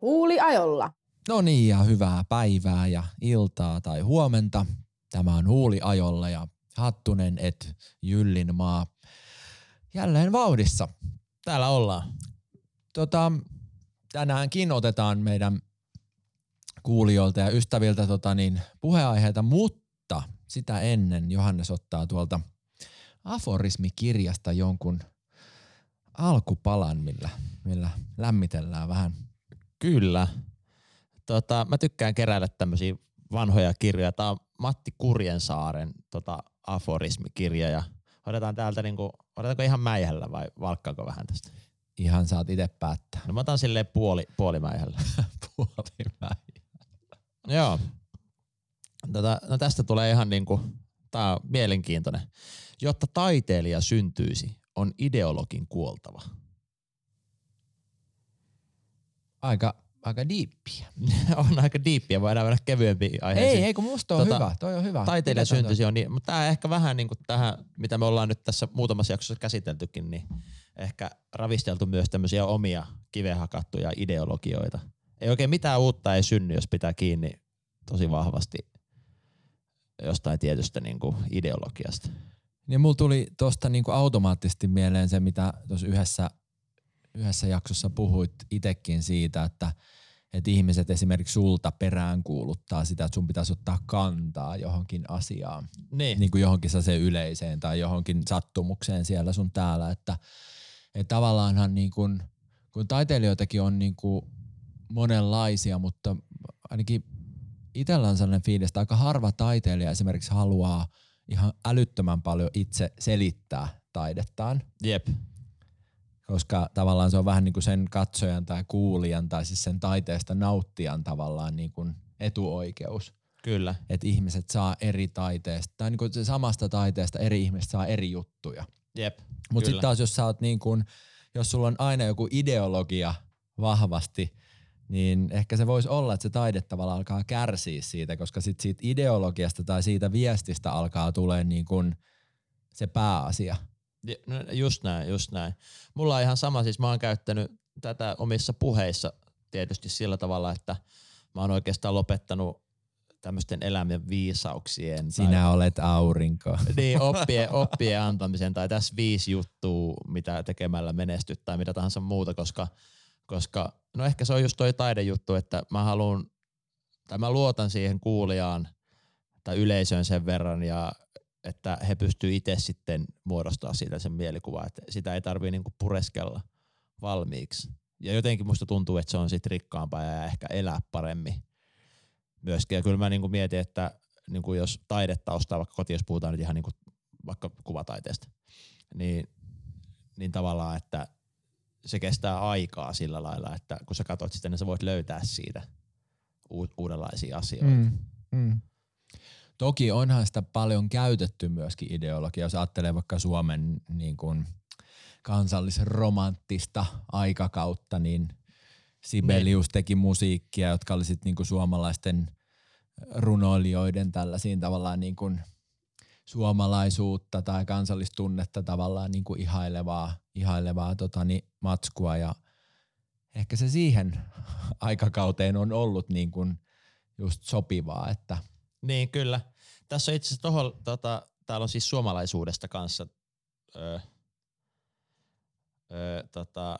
Huuliajolla. No niin, ja hyvää päivää ja iltaa tai huomenta. Tämä on Huuliajolla ja Hattunen et Jyllin maa. Jälleen vauhdissa. Täällä ollaan. Tota, tänäänkin otetaan meidän kuulijoilta ja ystäviltä tota niin, puheaiheita, mutta sitä ennen Johannes ottaa tuolta aforismikirjasta jonkun alkupalan, millä, millä lämmitellään vähän. Kyllä. Tota, mä tykkään keräillä tämmöisiä vanhoja kirjoja. Tämä on Matti Kurjensaaren tota, aforismikirja ja otetaan täältä niinku, otetaanko ihan mäihällä vai valkkaako vähän tästä? Ihan saat itse päättää. No mä otan silleen puoli, puolimäihällä. Puolimäihällä. Joo. Tota, no tästä tulee ihan niinku, tää on mielenkiintoinen. Jotta taiteilija syntyisi, on ideologin kuoltava. Aika, aika diippiä. on aika diippiä, voidaan mennä kevyempiin aiheisiin. Ei, ei kun musta on Tota, hyvä. Toi on hyvä. taiteilija Pidetään syntyisi on niin, mutta tämä ehkä vähän niin kuin tähän, mitä me ollaan nyt tässä muutamassa jaksossa käsiteltykin, niin ehkä ravisteltu myös tämmöisiä omia kivehakattuja ideologioita. Ei oikein mitään uutta ei synny, jos pitää kiinni tosi vahvasti jostain tietystä niin kuin ideologiasta. Niin mulla tuli tosta niinku automaattisesti mieleen se, mitä tuossa yhdessä, yhdessä jaksossa puhuit itekin siitä, että että ihmiset esimerkiksi sulta peräänkuuluttaa sitä, että sun pitäisi ottaa kantaa johonkin asiaan, Niin. niin kuin johonkin se yleiseen tai johonkin sattumukseen siellä sun täällä, että, että tavallaanhan niin kuin, kun taiteilijoitakin on niin kuin monenlaisia, mutta ainakin itsellä on sellainen fiilis, että aika harva taiteilija esimerkiksi haluaa ihan älyttömän paljon itse selittää taidettaan, Jep. Koska tavallaan se on vähän niin kuin sen katsojan tai kuulijan tai siis sen taiteesta nauttijan tavallaan niin kuin etuoikeus. Kyllä. Että ihmiset saa eri taiteesta, tai niin kuin se samasta taiteesta eri ihmiset saa eri juttuja. Jep. Mutta sitten taas jos sä oot niin kuin, jos sulla on aina joku ideologia vahvasti, niin ehkä se voisi olla, että se taide tavallaan alkaa kärsiä siitä, koska sit siitä ideologiasta tai siitä viestistä alkaa tulee niin kuin se pääasia. No Just näin, just näin. Mulla on ihan sama, siis mä oon käyttänyt tätä omissa puheissa tietysti sillä tavalla, että mä oon oikeastaan lopettanut tämmöisten elämän viisauksien. tai- Sinä olet aurinko. niin, oppien, oppien antamisen tai tässä viisi juttua, mitä tekemällä menestyt tai mitä tahansa muuta, koska, koska no ehkä se on just toi taidejuttu, että mä haluan, tai mä luotan siihen kuulijaan tai yleisöön sen verran ja että he pystyy itse sitten muodostaa siitä sen mielikuva, että sitä ei tarvii niinku pureskella valmiiksi. Ja jotenkin musta tuntuu, että se on sitten rikkaampaa ja ehkä elää paremmin myöskin. Ja kyllä mä niinku mietin, että niinku jos taidetaustaa vaikka koti, jos puhutaan nyt ihan niinku vaikka kuvataiteesta, niin, niin tavallaan, että se kestää aikaa sillä lailla, että kun sä katsot sitä, niin sä voit löytää siitä uudenlaisia asioita. Mm, mm. Toki onhan sitä paljon käytetty myöskin ideologia, jos ajattelee vaikka Suomen niin kuin kansallisromanttista aikakautta, niin Sibelius teki musiikkia, jotka oli sit niinku suomalaisten runoilijoiden tällaisiin tavallaan niin kuin suomalaisuutta tai kansallistunnetta tavallaan niin kuin ihailevaa, ihailevaa tota, niin, matskua. Ja ehkä se siihen aikakauteen on ollut niin kuin just sopivaa, että Niin, kyllä. Tässä on itse asiassa tohon, tota, täällä on siis suomalaisuudesta kanssa öö, öö, tota,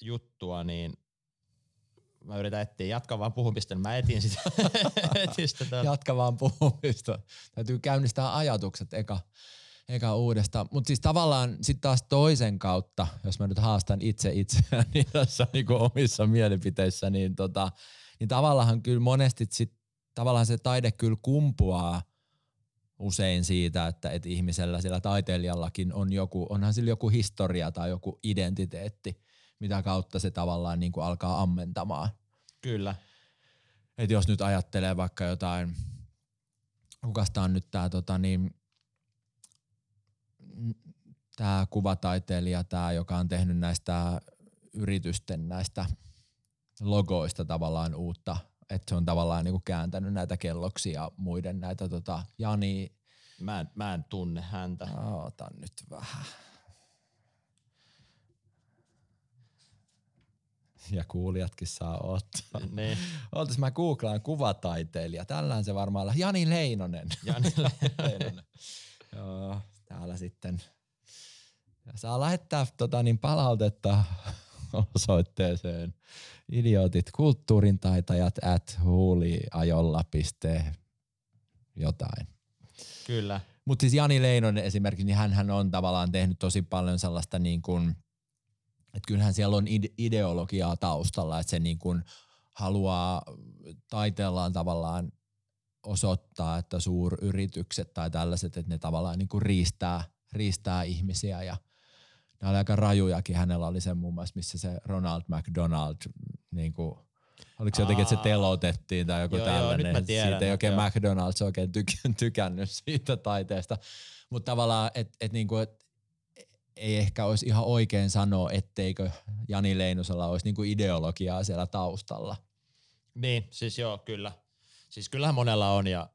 juttua, niin mä yritän etsiä, jatka vaan puhumista, niin mä etin sitä. etin sitä jatka vaan puhumista. Täytyy käynnistää ajatukset eka, eka uudestaan. Mutta siis tavallaan sitten taas toisen kautta, jos mä nyt haastan itse itseäni tässä niinku omissa mielipiteissä, niin, tota, niin tavallaan kyllä monesti sit, tavallaan se taide kyllä kumpuaa usein siitä, että et ihmisellä, sillä taiteilijallakin on joku, onhan sillä joku historia tai joku identiteetti, mitä kautta se tavallaan niin kuin alkaa ammentamaan. Kyllä. Et jos nyt ajattelee vaikka jotain, kukasta on nyt tää tota niin, tää kuvataiteilija, tää, joka on tehnyt näistä yritysten näistä logoista tavallaan uutta, että se on tavallaan niinku kääntänyt näitä kelloksia muiden näitä tota, Jani, Mä en, mä en tunne häntä. oota nyt vähän. Ja kuulijatkin saa ottaa. niin. Oltais mä googlaan kuvataiteilija. Tällään se varmaan olla. Jani Leinonen. Jani Leinonen. Joo, täällä sitten. Ja saa lähettää tota, niin palautetta osoitteeseen idiotit kulttuurin taitajat at huuliajolla.fi jotain. Kyllä. Mutta siis Jani Leinonen esimerkiksi, niin hän on tavallaan tehnyt tosi paljon sellaista niin kuin, että kyllähän siellä on ide- ideologiaa taustalla, että se niin kuin haluaa taiteellaan tavallaan osoittaa, että suuryritykset tai tällaiset, että ne tavallaan niin kuin riistää, riistää ihmisiä ja ne oli aika rajujakin. Hänellä oli se muun muassa, missä se Ronald McDonald niin kuin Oliko se jotenkin, että se telotettiin tai joku Joo, joo, tällainen. mä tiedän, Siitä ei oikein joo. McDonald's oikein tyk- tykännyt siitä taiteesta. Mutta tavallaan, että et niinku, et ei ehkä olisi ihan oikein sanoa, etteikö Jani Leinosella olisi niinku ideologiaa siellä taustalla. Niin, siis joo, kyllä. Siis kyllähän monella on ja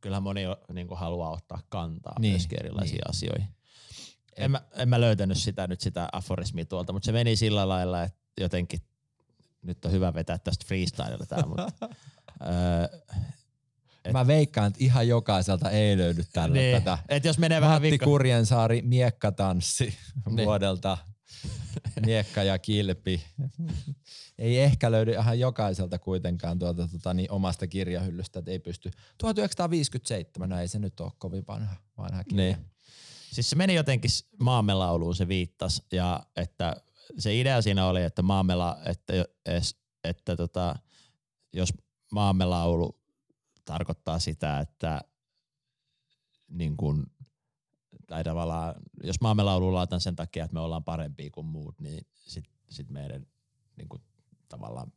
kyllähän moni niin kuin haluaa ottaa kantaa Niin, myöskin erilaisiin niin. asioihin. En mä, en mä löytänyt sitä nyt sitä aforismia tuolta, mutta se meni sillä lailla, että jotenkin nyt on hyvä vetää tästä freestylella tää, mutta öö, Et- Mä veikkaan, että ihan jokaiselta ei löydy tällä niin, tätä. et jos menee vähän Matti vikka, Kurjensaari Miekkatanssi Niin. vuodelta Miekka ja kilpi. ei ehkä löydy ihan jokaiselta kuitenkaan tuolta tota, niin omasta kirjahyllystä, että ei pysty. 1957, no ei se nyt ole kovin vanha, vanha kirja. Niin. Siis se meni jotenkin maamme lauluun se viittas ja että se idea siinä oli, että maamme la, että, es, että tota, jos maamme laulu tarkoittaa sitä, että niin kun, tai tavallaan, jos maamme laulu sen takia, että me ollaan parempia kuin muut, niin sit, sit meidän niin kun, tavallaan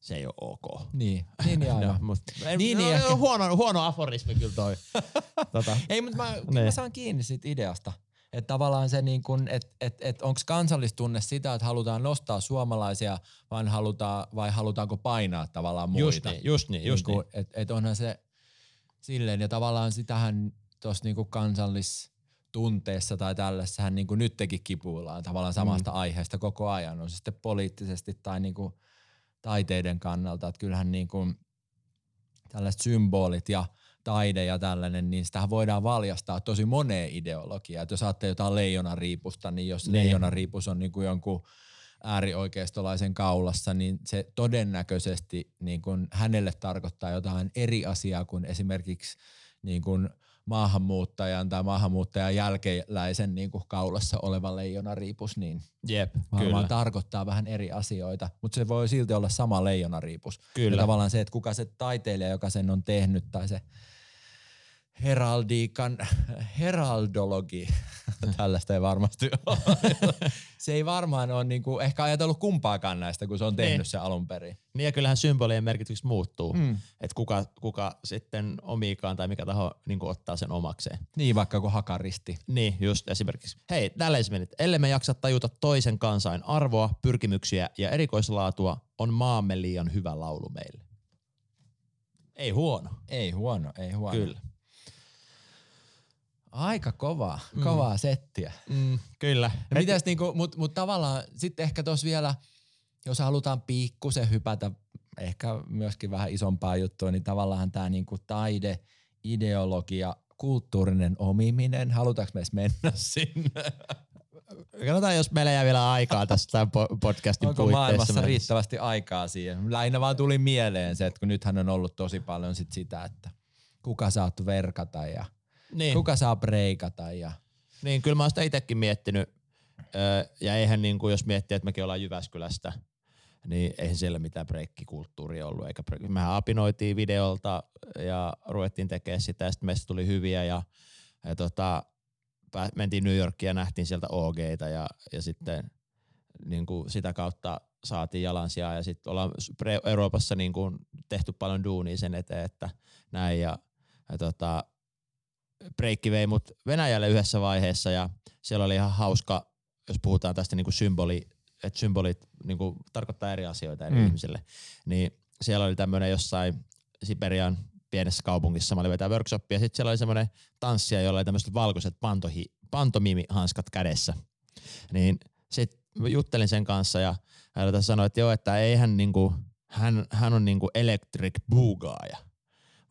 se ei ole ok. Niin, niin, niin No, aivan. mut, Niin, niin, niin, no, huono, huono aforismi kyllä toi. tota, Ei, mutta mä, Niin. mä saan kiinni siitä ideasta. Että tavallaan se niin kuin, että et, et onko kansallistunne sitä, että halutaan nostaa suomalaisia vai, halutaan, vai halutaanko painaa tavallaan muita. just niin, just niin, just niin. Että et onhan se silleen, ja tavallaan sitähän tuossa niinku kansallistunteessa tai tällaisessahan niinku nytkin kipuillaan tavallaan samasta mm. aiheesta koko ajan, on se sitten poliittisesti tai niinku taiteiden kannalta, että kyllähän niinku tällaiset symbolit ja taide ja tällainen, niin sitähän voidaan valjastaa tosi moneen ideologiaan. Et jos ajattelee jotain leijonariipusta, niin jos Niin. niin. leijonariipus on niinku jonkun äärioikeistolaisen kaulassa, niin se todennäköisesti niin kun hänelle tarkoittaa jotain eri asiaa kuin esimerkiksi niin kun maahanmuuttajan tai maahanmuuttajan jälkeläisen niin kuin kaulassa oleva leijonariipus, niin Jep, varmaan kyllä. tarkoittaa vähän eri asioita, mutta se voi silti olla sama leijonariipus. Kyllä. Ja tavallaan se, että kuka se taiteilija, joka sen on tehnyt, tai se heraldiikan, heraldologi, tällaista ei varmasti ole. se ei varmaan ole niinku ehkä ajatellut kumpaakaan näistä, kun se on tehnyt Niin. se alun perin. Niin ja kyllähän symbolien merkitys muuttuu. Mm. Että kuka, kuka sitten omiikaan tai mikä taho niin ottaa sen omakseen. Niin vaikka kuin hakaristi. Niin, just esimerkiksi. Hei, tällä esimerkiksi. Ellei me jaksa tajuta toisen kansain arvoa, pyrkimyksiä ja erikoislaatua, on maamme liian hyvä laulu meille. Ei huono. Ei huono, ei huono. Kyllä. Aika kovaa, Mm. kovaa settiä. Mm, kyllä. No mitäs niinku, mut, mut tavallaan sitten ehkä tos vielä, jos halutaan pikkusen hypätä ehkä myöskin vähän isompaa juttua, niin tavallaan tämä niinku taide, ideologia, kulttuurinen omiminen, halutaanko me edes mennä sinne? Katsotaan, jos meillä jää vielä aikaa tässä tämän po- podcastin Onko puitteissa. maailmassa mennä. riittävästi aikaa siihen? Lähinnä vaan tuli mieleen se, että kun nythän on ollut tosi paljon sit sitä, että kuka saat verkata ja Niin. kuka saa breikata ja Niin, kyllä mä oon sitä itekin miettinyt. Öö, ja eihän niin kuin, jos miettii, että mekin ollaan Jyväskylästä, niin eihän siellä mitään breikkikulttuuria ollut. Eikä breikki. Mehän apinoitiin videolta ja ruvettiin tekemään sitä ja sitten meistä tuli hyviä ja, ja tota, mentiin New Yorkiin ja nähtiin sieltä OGita ja, ja sitten niin kuin sitä kautta saatiin jalansijaa ja sitten ollaan Euroopassa niin kuin tehty paljon duunia sen eteen, että näin ja, ja tota, breikki vei mut Venäjälle yhdessä vaiheessa ja siellä oli ihan hauska, jos puhutaan tästä niinku symboli, että symbolit niinku tarkoittaa eri asioita eri Mm. ihmisille, niin siellä oli tämmöinen jossain Siberian pienessä kaupungissa, mä olin vetää workshoppia, ja sitten siellä oli semmoinen tanssija, jolla oli tämmöiset valkoiset pantohi, pantomimihanskat kädessä. Niin sit mä juttelin sen kanssa ja hän sanoi, että joo, että ei hän niinku, hän, hän on niinku electric boogaaja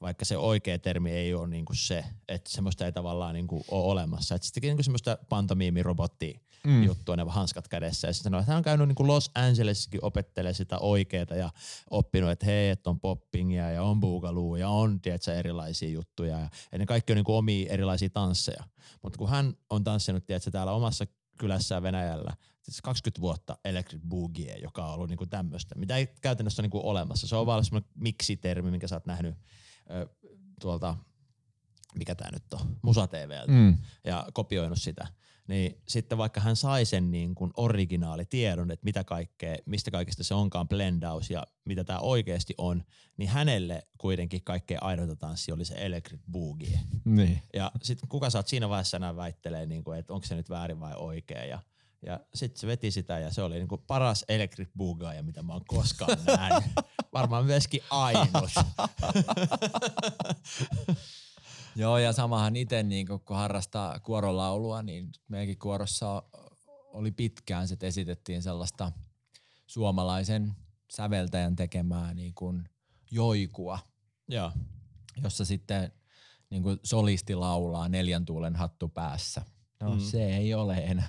vaikka se oikea termi ei ole niinku se, että semmoista ei tavallaan niinku ole olemassa. Että sitten niinku semmoista pantomiimirobotti mm. juttua, ne hanskat kädessä. Ja sitten sanoi, että hän on käynyt niinku Los Angelesissakin opettelee sitä oikeeta ja oppinut, että hei, että on poppingia ja on boogaloo ja on tiedätkö, erilaisia juttuja. Ja, ja ne kaikki on niinku omia erilaisia tansseja. Mutta kun hän on tanssinut tiedätkö, täällä omassa kylässään Venäjällä, siis 20 vuotta Electric Boogie, joka on ollut niinku tämmöistä, mitä ei käytännössä ole niinku olemassa. Se on vaan semmoinen miksi-termi, minkä sä oot nähnyt tuolta, mikä tämä nyt on, Musa TVltä, mm. ja kopioinut sitä, niin sitten vaikka hän sai sen niin kuin originaalitiedon, että mitä kaikkea, mistä kaikesta se onkaan blendaus ja mitä tämä oikeasti on, niin hänelle kuitenkin kaikkein aidonta tanssi oli se Electric Boogie. Niin. Ja sitten kuka saat siinä vaiheessa enää väittelee, niin kuin, että onko se nyt väärin vai oikea. Ja, ja sitten se veti sitä ja se oli niin kuin paras Electric Boogaaja, mitä mä oon koskaan nähnyt. Varmaan myöskin ainut. Joo, ja samahan itse niin kun harrastaa kuorolaulua, niin meidänkin kuorossa oli pitkään, että esitettiin sellaista suomalaisen säveltäjän tekemää niin kuin joikua, Joo. jossa sitten niin kuin solisti laulaa neljän tuulen hattu päässä. No mm. se ei ole enää.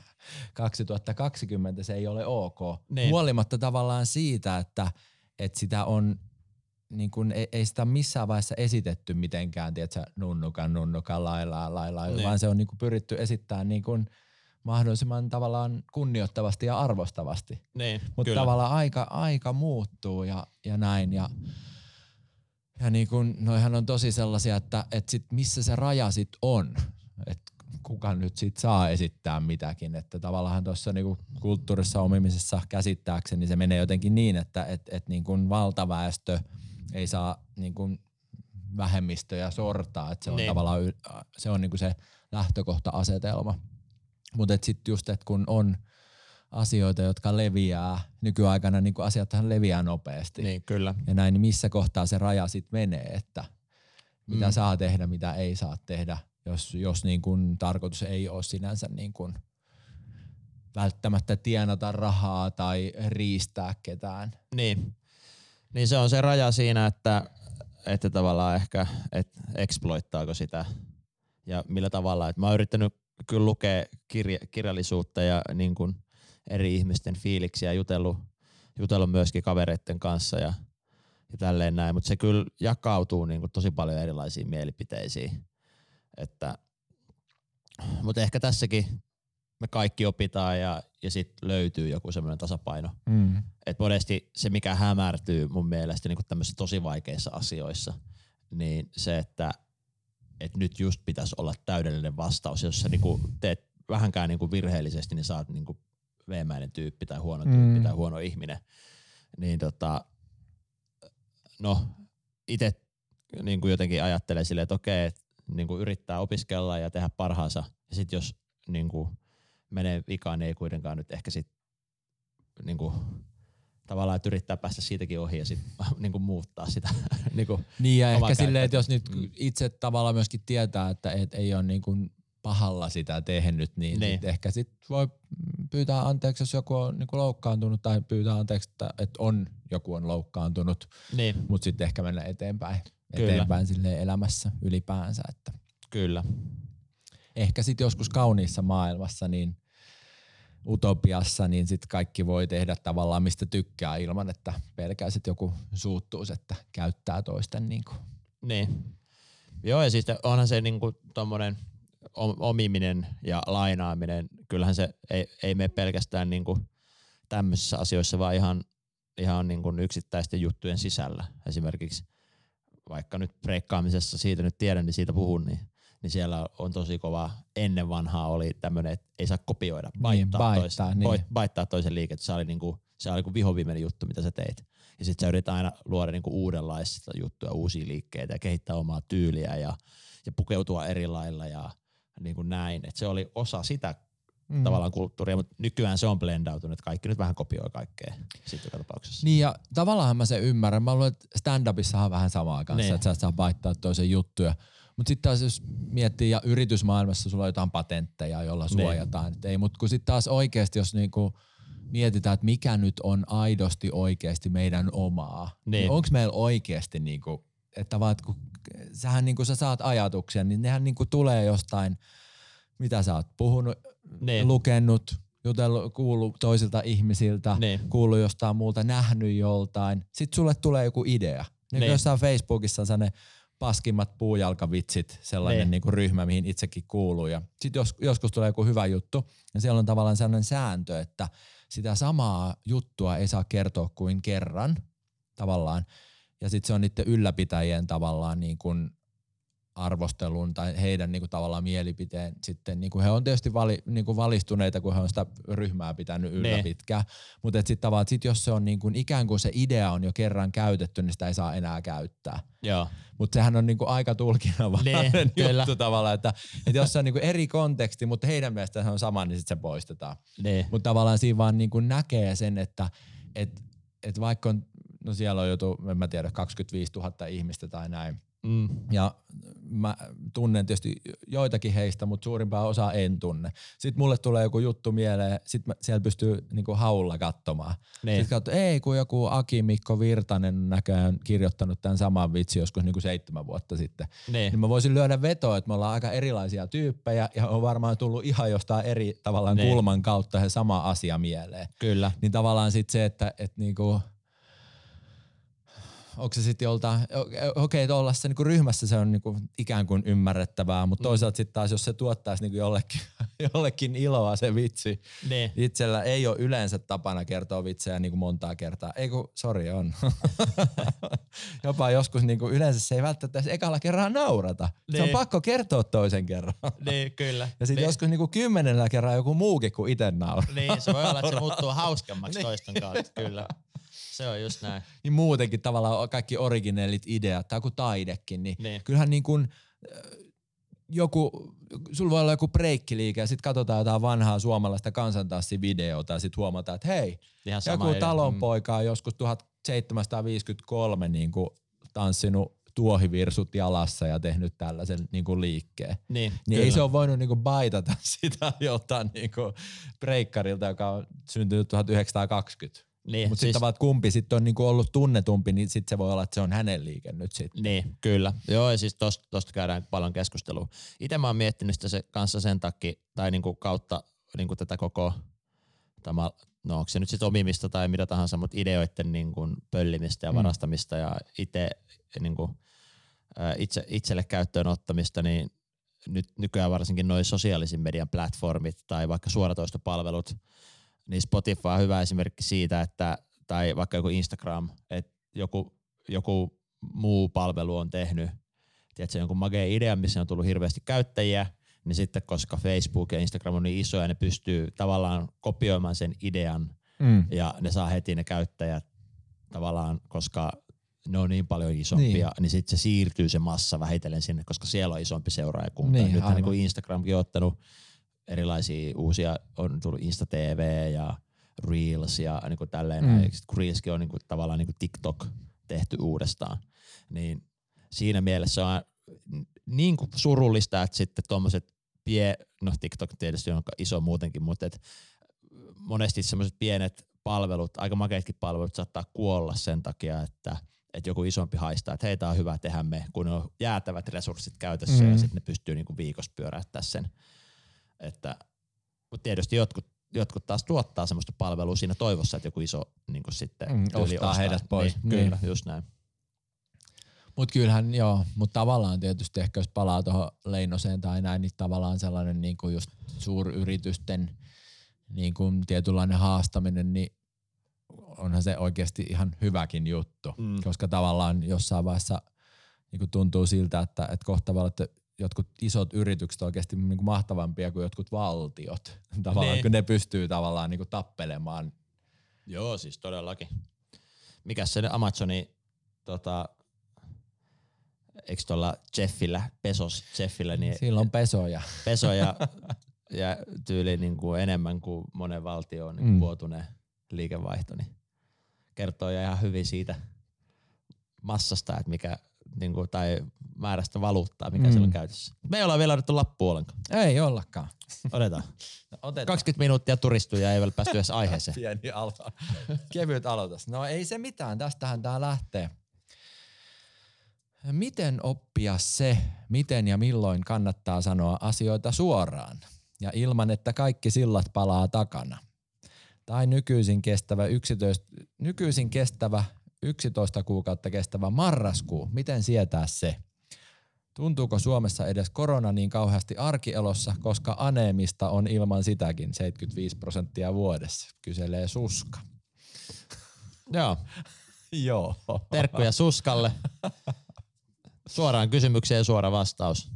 2020 se ei ole ok. Niin. Huolimatta tavallaan siitä, että, että sitä on niin kun ei, ei sitä missään vaiheessa esitetty mitenkään, tiedätkö, nunnukan, nunnukan, lailaa, lailaa, niin. vaan se on niin pyritty esittämään niin kun mahdollisimman tavallaan kunnioittavasti ja arvostavasti. Niin, Mutta tavallaan aika, aika muuttuu ja, ja näin. Ja, ja niin kun, noihän on tosi sellaisia, että, että sit missä se raja sit on, että kuka nyt sit saa esittää mitäkin. Että tavallaan tuossa niinku kulttuurissa omimisessa käsittääkseni se menee jotenkin niin, että et, et niin kuin valtaväestö – ei saa niin kuin vähemmistöjä sortaa, että se on niin. tavallaan se on niin kuin se lähtökohta-asetelma. Mutta sitten just, että kun on asioita, jotka leviää, nykyaikana niin asiathan leviää nopeasti. Niin, kyllä. Ja näin, niin missä kohtaa se raja sitten menee, että mitä mm. saa tehdä, mitä ei saa tehdä, jos, jos niin kun tarkoitus ei ole sinänsä niin kun välttämättä tienata rahaa tai riistää ketään. Niin. Niin se on se raja siinä, että, että tavallaan ehkä, että exploittaako sitä ja millä tavalla. Että mä oon yrittänyt kyllä lukea kirja, kirjallisuutta ja niin kuin eri ihmisten fiiliksiä, jutellut, jutellut myöskin kavereiden kanssa ja, ja tälleen näin, mutta se kyllä jakautuu niin kuin tosi paljon erilaisiin mielipiteisiin. Että, mutta ehkä tässäkin me kaikki opitaan ja, ja sitten löytyy joku semmoinen tasapaino. Mm. Et monesti se, mikä hämärtyy mun mielestä niin tämmöisissä tosi vaikeissa asioissa, niin se, että et nyt just pitäisi olla täydellinen vastaus. Jos sä niinku teet vähänkään niinku virheellisesti, niin saat niinku veemäinen tyyppi tai huono tyyppi mm. tai huono ihminen. Niin tota, no itse niin jotenkin ajattelee silleen, että okei, et, niin yrittää opiskella ja tehdä parhaansa. Ja sitten jos niin kuin, menee vikaan, niin ei kuitenkaan nyt ehkä sit niinku, tavallaan, että yrittää päästä siitäkin ohi ja sitten niinku muuttaa sitä. niinku, niin ja ehkä silleen, että jos nyt mm. itse tavallaan myöskin tietää, että et ei ole niinku pahalla sitä tehnyt, niin, niin. Sit ehkä sit voi pyytää anteeksi, jos joku on niinku loukkaantunut tai pyytää anteeksi, että, että on joku on loukkaantunut, niin. mutta sitten ehkä mennä eteenpäin, Kyllä. eteenpäin elämässä ylipäänsä. Että. Kyllä ehkä sitten joskus kauniissa maailmassa, niin utopiassa, niin sitten kaikki voi tehdä tavallaan mistä tykkää ilman, että pelkää että joku suuttuu, että käyttää toisten. Niin, kuin. niin. Joo, ja siis onhan se niin kuin tommonen omiminen ja lainaaminen, kyllähän se ei, ei mene pelkästään niin kuin tämmöisissä asioissa, vaan ihan, ihan niin kuin yksittäisten juttujen sisällä. Esimerkiksi vaikka nyt breikkaamisessa, siitä nyt tiedän, niin siitä puhun, niin niin siellä on tosi kova, ennen vanhaa oli tämmöinen, että ei saa kopioida, baittaa, niin, baittaa, toista, niin. baittaa toisen liikettä. Se oli, niinku, se oli niinku vihoviimeinen juttu, mitä sä teit. Ja sitten sä yrität aina luoda niinku uudenlaista juttuja, uusia liikkeitä ja kehittää omaa tyyliä ja, ja pukeutua eri lailla ja niin kuin näin. Et se oli osa sitä mm. tavallaan kulttuuria, mutta nykyään se on blendautunut, että kaikki nyt vähän kopioi kaikkea sitten tapauksessa. Niin ja tavallaan mä sen ymmärrän. Mä luulen, että stand-upissa on vähän samaa kanssa, niin. että sä saa baittaa toisen juttuja. Mutta sitten taas jos miettii ja yritysmaailmassa sulla on jotain patentteja, joilla niin. suojataan. Niin. ei, mutta kun sitten taas oikeasti jos niinku mietitään, että mikä nyt on aidosti oikeasti meidän omaa. Niin. niin Onko meillä oikeasti niinku, että vaan, kun sähän niinku sä saat ajatuksia, niin nehän niinku tulee jostain, mitä sä oot puhunut, Niin. lukenut, jutellut, kuullut toisilta ihmisiltä, Niin. kuullut jostain muulta, nähnyt joltain. Sitten sulle tulee joku idea. Niin Niin. jossain Facebookissa on sellainen paskimmat puujalkavitsit, sellainen Niin. niin. Niin ryhmä, mihin itsekin kuuluu. Ja sitten jos, joskus tulee joku hyvä juttu, ja siellä on tavallaan sellainen sääntö, että sitä samaa juttua ei saa kertoa kuin kerran tavallaan. Ja sitten se on niiden ylläpitäjien tavallaan niin kuin arvostelun tai heidän niin kuin tavallaan mielipiteen sitten, niin kuin he on tietysti vali, niin kuin valistuneita, kun he on sitä ryhmää pitänyt yllä Niin. pitkään, mutta sitten tavallaan, sit jos se on niin kuin, ikään kuin se idea on jo kerran käytetty, niin sitä ei saa enää käyttää. Joo. Mutta sehän on niinku aika tulkinnanvarainen Niin, juttu tavallaan, että, että jos se on niinku eri konteksti, mutta heidän mielestään se on sama, niin sitten se poistetaan. Niin. Mutta tavallaan siinä vaan niinku näkee sen, että et, et vaikka on, no siellä on joku, en mä tiedä, 25 000 ihmistä tai näin, Mm. ja mä tunnen tietysti joitakin heistä, mutta suurimpaa osaa en tunne. Sitten mulle tulee joku juttu mieleen, sitten siellä pystyy niinku haulla katsomaan. Niin. Sitten katsoo, ei kun joku Aki Mikko Virtanen näköjään kirjoittanut tämän saman vitsi joskus niinku seitsemän vuotta sitten. Niin. Niin mä voisin lyödä vetoa, että me ollaan aika erilaisia tyyppejä ja on varmaan tullut ihan jostain eri tavallaan Niin. kulman kautta se sama asia mieleen. Kyllä. Niin tavallaan sitten se, että et niinku, onko se sitten joltain, okei, okay, olla se niinku ryhmässä se on niinku ikään kuin ymmärrettävää, mutta Mm. toisaalta sitten taas jos se tuottaisi niinku jollekin, jollekin iloa se vitsi, Niin. Itsellä ei ole yleensä tapana kertoa vitsejä niin kuin montaa kertaa. Ei kun, sori on. Jopa joskus niin kuin yleensä se ei välttämättä edes ekalla kerralla naurata. Se on Niin. pakko kertoa toisen kerran. Niin, kyllä. Ja sitten niin. joskus niin kuin kymmenellä kerran joku muukin kuin itse nauraa. Niin, se voi olla, että se muuttuu hauskemmaksi Niin. toisten kautta, kyllä. Se on just näin. Niin muutenkin tavallaan kaikki originellit ideat tai joku taidekin, niin, Niin. kyllähän niin kuin, äh, joku, sulla voi olla joku breikkiliike ja sitten katsotaan jotain vanhaa suomalaista kansantanssivideota ja sitten huomataan, että hei, Ihan sama Joku idea. talonpoika on joskus 1753 niin kuin tanssinut tuohivirsut jalassa ja tehnyt tällaisen niin kuin liikkeen. Mm. Niin, Niin kyllä. ei se ole voinut niin kuin baitata sitä joltain niin kuin breikkarilta, joka on syntynyt 1920. Niin, Mutta siis, sitten kumpi sitten on niin kuin ollut tunnetumpi, niin sitten se voi olla, että se on hänen liike nyt sitten. Niin, kyllä. Joo, ja siis tosta, tosta käydään paljon keskustelua. Itse mä oon miettinyt sitä se, kanssa sen takia, tai niinku kautta niinku tätä koko, tämä, no onko se nyt sitten omimista tai mitä tahansa, mutta ideoiden niinku pöllimistä ja Mm. varastamista ja ite, niinku, itse, itselle käyttöön ottamista, niin nyt nykyään varsinkin noin sosiaalisen median platformit tai vaikka suoratoistopalvelut, niin Spotify on hyvä esimerkki siitä, että tai vaikka joku Instagram, että joku, joku muu palvelu on tehnyt, tiedätkö, jonkun mageen idean, missä on tullut hirveästi käyttäjiä, niin sitten koska Facebook ja Instagram on niin isoja, ne pystyy tavallaan kopioimaan sen idean Mm. ja ne saa heti ne käyttäjät tavallaan, koska ne on niin paljon isompia, niin, Niin. sitten se siirtyy se massa vähitellen sinne, koska siellä on isompi seuraajakunta. Niin, Nythän niin kuin Instagramkin on ottanut erilaisia uusia, on tullut Insta TV ja Reels ja niin kuin tälleen, Mm. kun Reelskin on niin kuin, tavallaan niin kuin TikTok tehty uudestaan, niin siinä mielessä on niin kuin surullista, että sitten tuommoiset pie, no TikTok tietysti on iso muutenkin, mutta et monesti semmoiset pienet palvelut, aika makeitkin palvelut saattaa kuolla sen takia, että että joku isompi haistaa, että hei, tää on hyvä tehdä me, kun on jäätävät resurssit käytössä mm. ja sitten ne pystyy niinku viikossa pyöräyttää sen. Että, mutta tietysti jotkut, jotkut taas tuottaa semmoista palvelua siinä toivossa, että joku iso niinku sitten Mm, tyyli ostaa heidät pois. Niin, Niin. Kyllä, just näin. Mutta kyllähän joo, mutta tavallaan tietysti ehkä jos palaa tuohon Leinoseen tai näin, niin tavallaan sellainen niin kuin just suuryritysten niin kuin tietynlainen haastaminen, niin onhan se oikeasti ihan hyväkin juttu, Mm. koska tavallaan jossain vaiheessa niin kuin tuntuu siltä, että, että kohta voi että jotkut isot yritykset on oikeasti niin kuin mahtavampia kuin jotkut valtiot, tavallaan, Niin. kun ne pystyy tavallaan niin kuin tappelemaan. Joo, siis todellakin. Mikäs se Amazoni, tota, eikö tuolla Jeffillä, Pesos Jeffillä, niin Silloin pesoja. pesoja ja tyyli niin kuin enemmän kuin monen valtion niin Mm. vuotuinen liikevaihto, niin kertoo jo ihan hyvin siitä massasta, että mikä niin kuin, tai määrästä valuuttaa, mikä mm. siellä on käytössä. Me ei olla vielä otettu lappu ollenkaan. Ei ollakaan. Otetaan. No, otetaan. 20 minuuttia turistuja ei vielä päästy edes aiheeseen. Pieni alo. Kevyt aloitus. No ei se mitään, tästähän tää lähtee. Miten oppia se, miten ja milloin kannattaa sanoa asioita suoraan ja ilman, että kaikki sillat palaa takana? Tai nykyisin kestävä 11, nykyisin kestävä 11 kuukautta kestävä marraskuu, miten sietää se? Tuntuuko Suomessa edes korona niin kauheasti arkielossa, koska aneemista on ilman sitäkin 75 prosenttia vuodessa, kyselee Suska. Joo. Joo. Terkkuja Suskalle. Suoraan kysymykseen suora vastaus.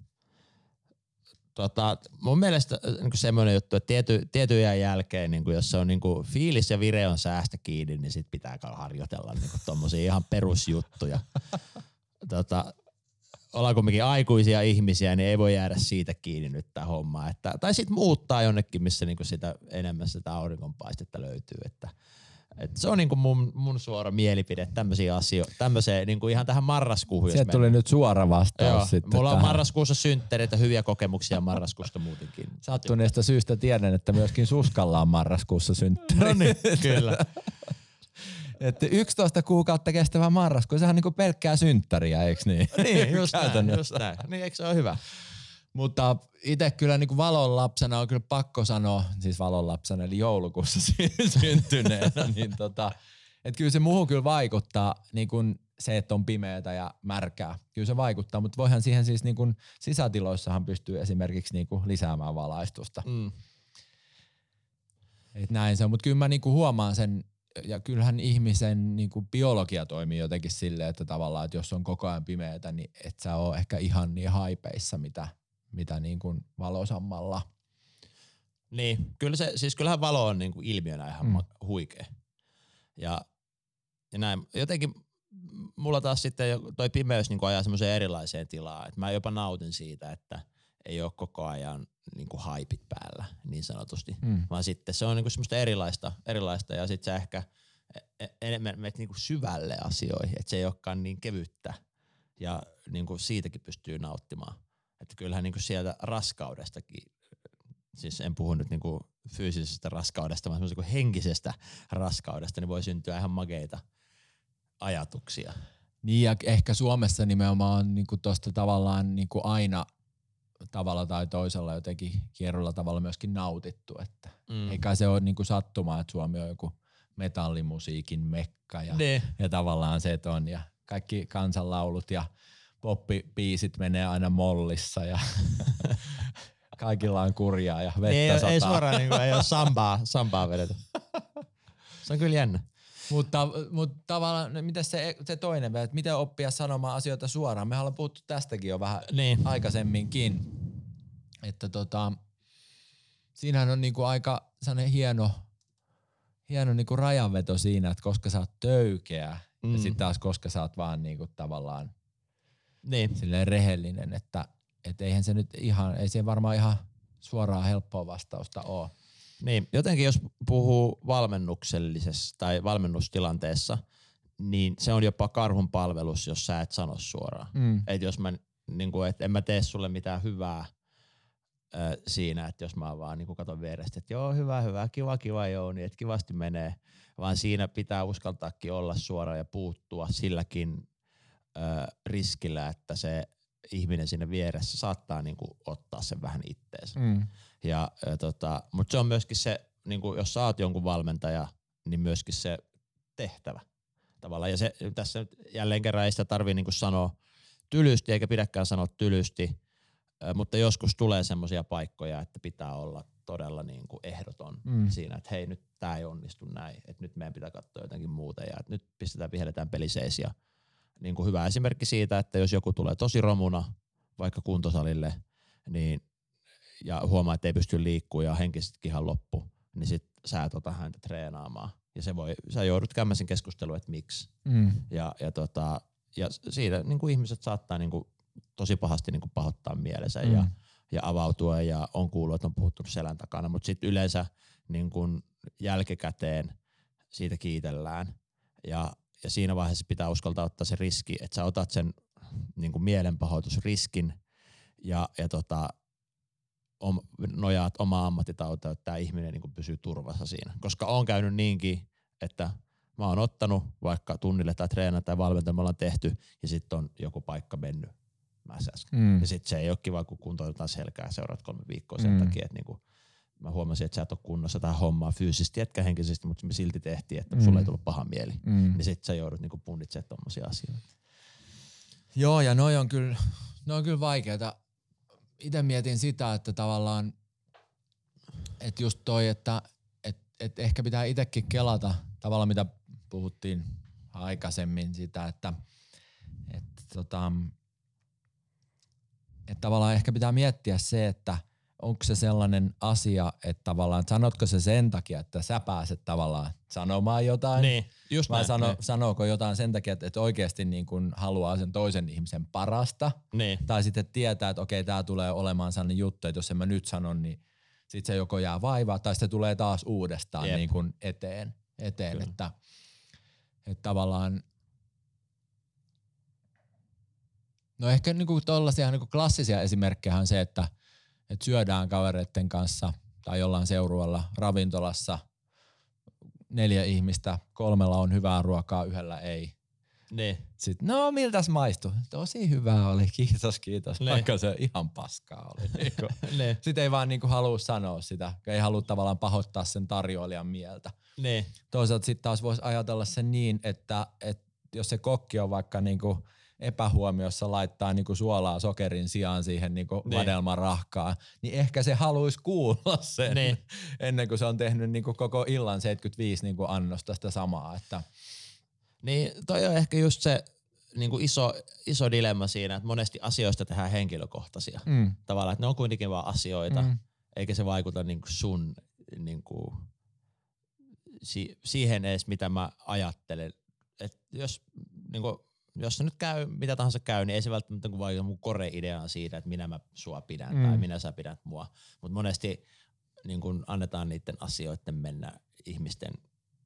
Tota, mun mielestä niin semmoinen juttu, että tiety, tietyn jälkeen, niin jos se on niin kuin, fiilis ja vire on säästä kiinni, niin sit pitää harjoitella niin tommosia ihan perusjuttuja. tota, ollaan kuitenkin aikuisia ihmisiä, niin ei voi jäädä siitä kiinni nyt tämä homma. Että, tai sitten muuttaa jonnekin, missä niinku sitä enemmän sitä aurinkonpaistetta löytyy. Että, et se on niinku mun, mun suora mielipide tämmöisiä asioita, tämmöiseen niinku ihan tähän marraskuuhun. Sieltä tuli nyt suora vastaus Joo, sitten. mulla on tähän. marraskuussa synttäreitä, hyviä kokemuksia marraskuusta muutenkin. Sattuneesta syystä tiedän, että myöskin Suskalla on marraskuussa synttäri. No niin, kyllä. Että 11 kuukautta kestävä marraskuu, sehän on niinku pelkkää synttäriä, eikö niin? niin, just näin, just näin. Niin, eikö se ole hyvä? Mutta itse kyllä niin valon lapsena on kyllä pakko sanoa, siis valon lapsena eli joulukuussa sy- syntyneenä, niin tota, että kyllä se muuhun kyllä vaikuttaa niin kuin se, että on pimeätä ja märkää. Kyllä se vaikuttaa, mutta voihan siihen siis niin kuin sisätiloissahan pystyy esimerkiksi niin kuin lisäämään valaistusta. Mm. Et näin se on, mutta kyllä mä niinku huomaan sen, ja kyllähän ihmisen niinku biologia toimii jotenkin silleen, että tavallaan, että jos on koko ajan pimeätä, niin et sä oo ehkä ihan niin haipeissa, mitä, mitä niinku valosammalla. Niin, kyllä se, siis kyllähän valo on niinku ilmiönä ihan Mm. huikea. Ja, ja näin, jotenkin mulla taas sitten toi pimeys niinku ajaa semmoiseen erilaiseen tilaan, että mä jopa nautin siitä, että ei ole koko ajan niinku haipit päällä niin sanotusti, Mm. vaan sitten se on niinku semmoista erilaista, erilaista ja sitten sä ehkä e- e- enemmän menet niinku syvälle asioihin, että se ei olekaan niin kevyttä ja niinku siitäkin pystyy nauttimaan. Että kyllähän niinku sieltä raskaudestakin, siis en puhu nyt niinku fyysisestä raskaudesta, vaan semmoisesta kuin henkisestä raskaudesta, niin voi syntyä ihan makeita ajatuksia. Niin ja ehkä Suomessa nimenomaan niinku tosta tavallaan niinku aina tavalla tai toisella jotenkin kierrolla tavalla myöskin nautittu, että Mm. eikä se ole niinku sattumaa, että Suomi on joku metallimusiikin mekka ja Ne. ja tavallaan se, että on ja kaikki kansanlaulut ja poppipiisit menee aina mollissa ja kaikilla on kurjaa ja vettä Ei, sataa. ei suoraan niinku, ei ole sambaa, sambaa vedetä. Se on kyllä jännä. Mutta, mutta tavallaan, no miten se, se toinen että miten oppia sanomaan asioita suoraan? Me ollaan puhuttu tästäkin jo vähän Niin. aikaisemminkin, että tota, siinähän on niinku aika sellainen hieno, hieno niinku rajanveto siinä, että koska sä oot töykeä mm. ja sitten taas koska sä oot vaan niinku tavallaan Niin. silleen rehellinen, että et eihän se nyt ihan, ei se varmaan ihan suoraan helppoa vastausta ole. Niin, jotenkin jos puhuu valmennuksellisessa tai valmennustilanteessa, niin se on jopa karhun palvelus, jos sä et sano suoraan. Mm. Et jos mä, niin kuin, et en mä tee sulle mitään hyvää ö, siinä, että jos mä vaan niin katon vierestä, että joo, hyvä, hyvä, kiva, kiva, joo, niin että kivasti menee. Vaan siinä pitää uskaltaakin olla suora ja puuttua silläkin ö, riskillä, että se ihminen siinä vieressä saattaa niin kuin, ottaa sen vähän itteensä. Mm. Ja, ja tota, mutta se on myöskin se, niin kuin jos oot jonkun valmentaja, niin myöskin se tehtävä tavallaan. Ja se, tässä nyt jälleen kerran ei sitä tarvii niin sanoa tylysti, eikä pidäkään sanoa tylysti, ö, mutta joskus tulee semmoisia paikkoja, että pitää olla todella niin kuin ehdoton Mm. siinä, että hei nyt tämä ei onnistu näin, että nyt meidän pitää katsoa jotakin muuta ja että nyt pistetään vihelletään peliseis ja niin kuin hyvä esimerkki siitä, että jos joku tulee tosi romuna vaikka kuntosalille, niin ja huomaa, että ei pysty liikkua ja henkisestikin ihan loppu, niin sit sä et ota häntä treenaamaan. Ja se voi, sä joudut käymään sen keskustelun, että miksi. Mm. Ja, ja, tota, ja siitä niin kuin ihmiset saattaa niin kuin, tosi pahasti niin kuin pahoittaa mielensä Mm. ja, ja avautua ja on kuullut, että on puhuttu selän takana, mutta sitten yleensä niin kuin jälkikäteen siitä kiitellään ja, ja siinä vaiheessa pitää uskaltaa ottaa se riski, että sä otat sen niin kuin mielenpahoitusriskin ja, ja tota, om, nojaat omaa ammattitautia, että tämä ihminen niin kuin pysyy turvassa siinä. Koska on käynyt niinkin, että mä oon ottanut vaikka tunnille tai treenata tai valmentaa, me ollaan tehty ja sitten on joku paikka mennyt mäsäs. Mm. Ja sitten se ei ole kiva, kun kuntoutetaan selkää seuraat kolme viikkoa sen mm. takia, että niinku, mä huomasin, että sä et ole kunnossa tähän hommaa fyysisesti, etkä henkisesti, mutta me silti tehtiin, että mm. sulle ei tullut paha mieli. Mm. Niin sit sä joudut niinku punnitsemaan tommosia asioita. Joo, ja noi on kyllä, noi on kyllä vaikeita. Itse mietin sitä, että tavallaan, että just toi, että et, et ehkä pitää itsekin kelata tavallaan mitä puhuttiin aikaisemmin sitä, että, että, tota, että tavallaan ehkä pitää miettiä se, että – onko se sellainen asia, että tavallaan sanotko se sen takia, että sä pääset tavallaan sanomaan jotain, niin, just vai näin, sano, niin. sanooko jotain sen takia, että, että oikeasti niin kun haluaa sen toisen ihmisen parasta, niin. tai sitten tietää, että okei, tämä tulee olemaan sellainen juttu, että jos en mä nyt sano, niin sitten se joko jää vaivaa, tai se tulee taas uudestaan niin kun eteen, eteen. Että, että tavallaan No ehkä niinku tollaisia niinku klassisia esimerkkejä on se, että – että syödään kavereiden kanssa tai jollain seurueella ravintolassa neljä ihmistä, kolmella on hyvää ruokaa, yhdellä ei. Ne. Sitten, no miltäs maistui? Tosi hyvää oli, kiitos, kiitos, ne. vaikka se ihan paskaa oli. Niinku. ne. Sitten ei vaan niinku halua sanoa sitä, ei halua tavallaan pahoittaa sen tarjoilijan mieltä. Ne. Toisaalta sitten taas voisi ajatella sen niin, että, että jos se kokki on vaikka niinku epähuomiossa laittaa niinku suolaa sokerin sijaan siihen niinku niin. vadelmarahkaan, niin ehkä se haluaisi kuulla sen niin. ennen kuin se on tehnyt niinku koko illan 75 niinku annosta sitä samaa. Että. Niin toi on ehkä just se niinku iso, iso dilemma siinä, että monesti asioista tehdään henkilökohtaisia. Mm. Tavallaan, että ne on kuitenkin vaan asioita, mm. eikä se vaikuta niinku sun niinku, si- siihen edes, mitä mä ajattelen. Et jos niinku, jos se nyt käy, mitä tahansa käy, niin ei se välttämättä kuin vaikuta mun kore-ideaan siitä, että minä mä sua pidän mm. tai minä sä pidät mua. Mutta monesti niin kun annetaan niiden asioiden mennä ihmisten,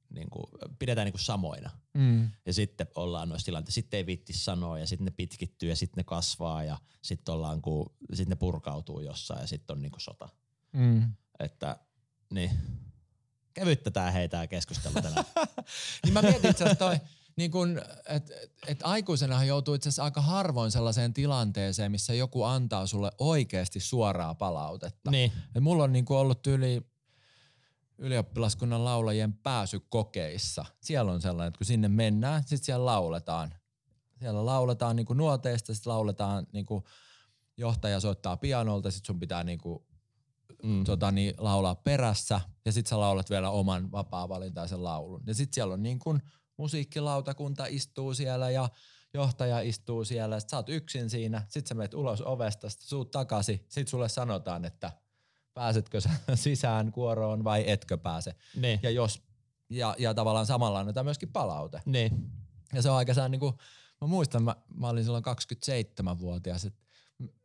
niin kun, pidetään niin kun samoina. Mm. Ja sitten ollaan noissa tilanteissa, sitten ei viitti sanoa ja sitten ne pitkittyy ja sitten ne kasvaa ja sitten ollaan, kun, sitten ne purkautuu jossain ja sitten on niin sota. Mm. Että niin, kevyttä tää heitä keskustella tänään. niin mä mietin itse toi, niin kun, et, et aikuisenahan joutuu itse asiassa aika harvoin sellaiseen tilanteeseen, missä joku antaa sulle oikeasti suoraa palautetta. Niin. Et mulla on niin ollut yli ylioppilaskunnan laulajien pääsykokeissa. Siellä on sellainen, että kun sinne mennään, sitten siellä lauletaan. Siellä lauletaan niin kuin nuoteista, sitten lauletaan niin kuin johtaja soittaa pianolta, sitten sun pitää niin kuin, mm. tota, niin, laulaa perässä ja sitten sä laulat vielä oman vapaa-valintaisen laulun. Ja sitten siellä on niin kuin musiikkilautakunta istuu siellä ja johtaja istuu siellä, sit sä oot yksin siinä, sit sä menet ulos ovesta, sit suut takaisin, sit sulle sanotaan, että pääsetkö sä sisään kuoroon vai etkö pääse. Ne. Ja jos, ja, ja tavallaan samalla annetaan myöskin palaute. Ne. Ja se on aika sään niinku, mä muistan, mä, mä olin silloin 27-vuotias, että